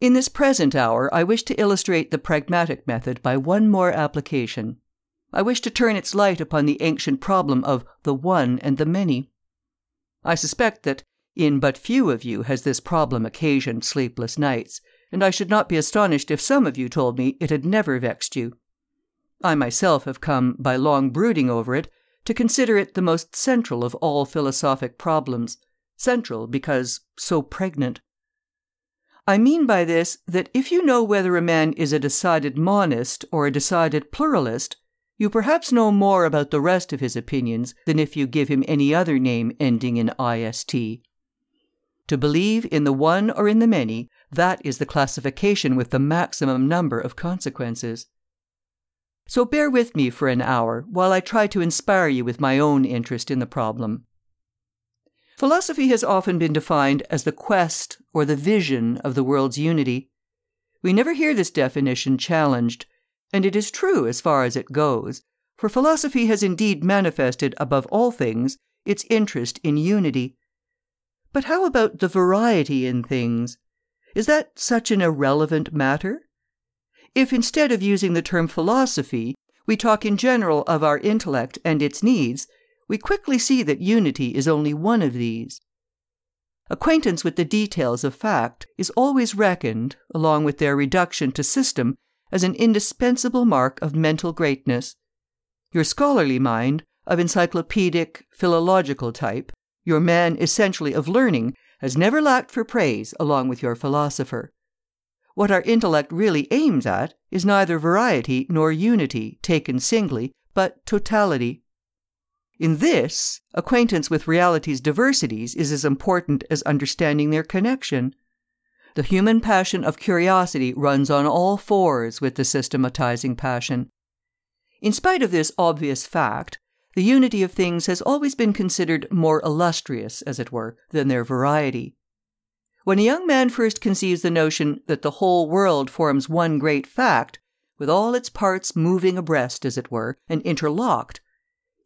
In this present hour, I wish to illustrate the pragmatic method by one more application. I wish to turn its light upon the ancient problem of the one and the many. I suspect that in but few of you has this problem occasioned sleepless nights, and I should not be astonished if some of you told me it had never vexed you. I myself have come, by long brooding over it, to consider it the most central of all philosophic problems, central because so pregnant. I mean by this that if you know whether a man is a decided monist or a decided pluralist, you perhaps know more about the rest of his opinions than if you give him any other name ending in ist. To believe in the one or in the many, that is the classification with the maximum number of consequences. So bear with me for an hour while I try to inspire you with my own interest in the problem. Philosophy has often been defined as the quest or the vision of the world's unity. We never hear this definition challenged, and it is true as far as it goes, for philosophy has indeed manifested above all things its interest in unity. But how about the variety in things? Is that such an irrelevant matter? If instead of using the term philosophy, we talk in general of our intellect and its needs, we quickly see that unity is only one of these. Acquaintance with the details of fact is always reckoned, along with their reduction to system, as an indispensable mark of mental greatness. Your scholarly mind, of encyclopedic, philological type, your man essentially of learning, has never lacked for praise along with your philosopher. What our intellect really aims at is neither variety nor unity taken singly, but totality. In this, acquaintance with reality's diversities is as important as understanding their connection. The human passion of curiosity runs on all fours with the systematizing passion. In spite of this obvious fact, the unity of things has always been considered more illustrious, as it were, than their variety. When a young man first conceives the notion that the whole world forms one great fact, with all its parts moving abreast, as it were, and interlocked,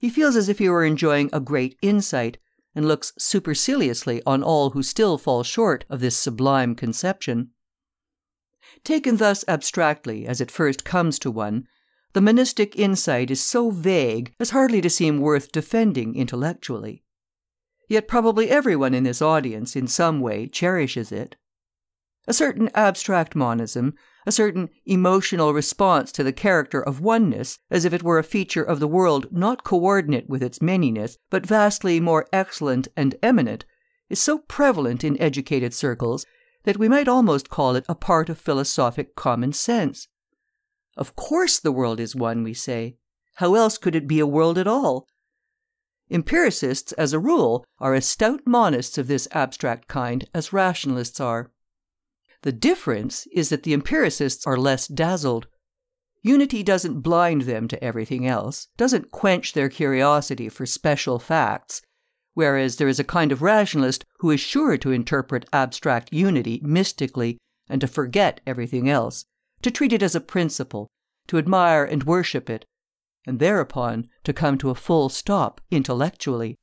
he feels as if he were enjoying a great insight, and looks superciliously on all who still fall short of this sublime conception. Taken thus abstractly, as it first comes to one, the monistic insight is so vague as hardly to seem worth defending intellectually. Yet probably everyone in this audience, in some way, cherishes it. A certain abstract monism, a certain emotional response to the character of oneness, as if it were a feature of the world not coordinate with its manyness, but vastly more excellent and eminent, is so prevalent in educated circles that we might almost call it a part of philosophic common sense. Of course the world is one, we say. How else could it be a world at all? Empiricists, as a rule, are as stout monists of this abstract kind as rationalists are. The difference is that the empiricists are less dazzled. Unity doesn't blind them to everything else, doesn't quench their curiosity for special facts, whereas there is a kind of rationalist who is sure to interpret abstract unity mystically and to forget everything else, to treat it as a principle, to admire and worship it, and thereupon to come to a full stop intellectually.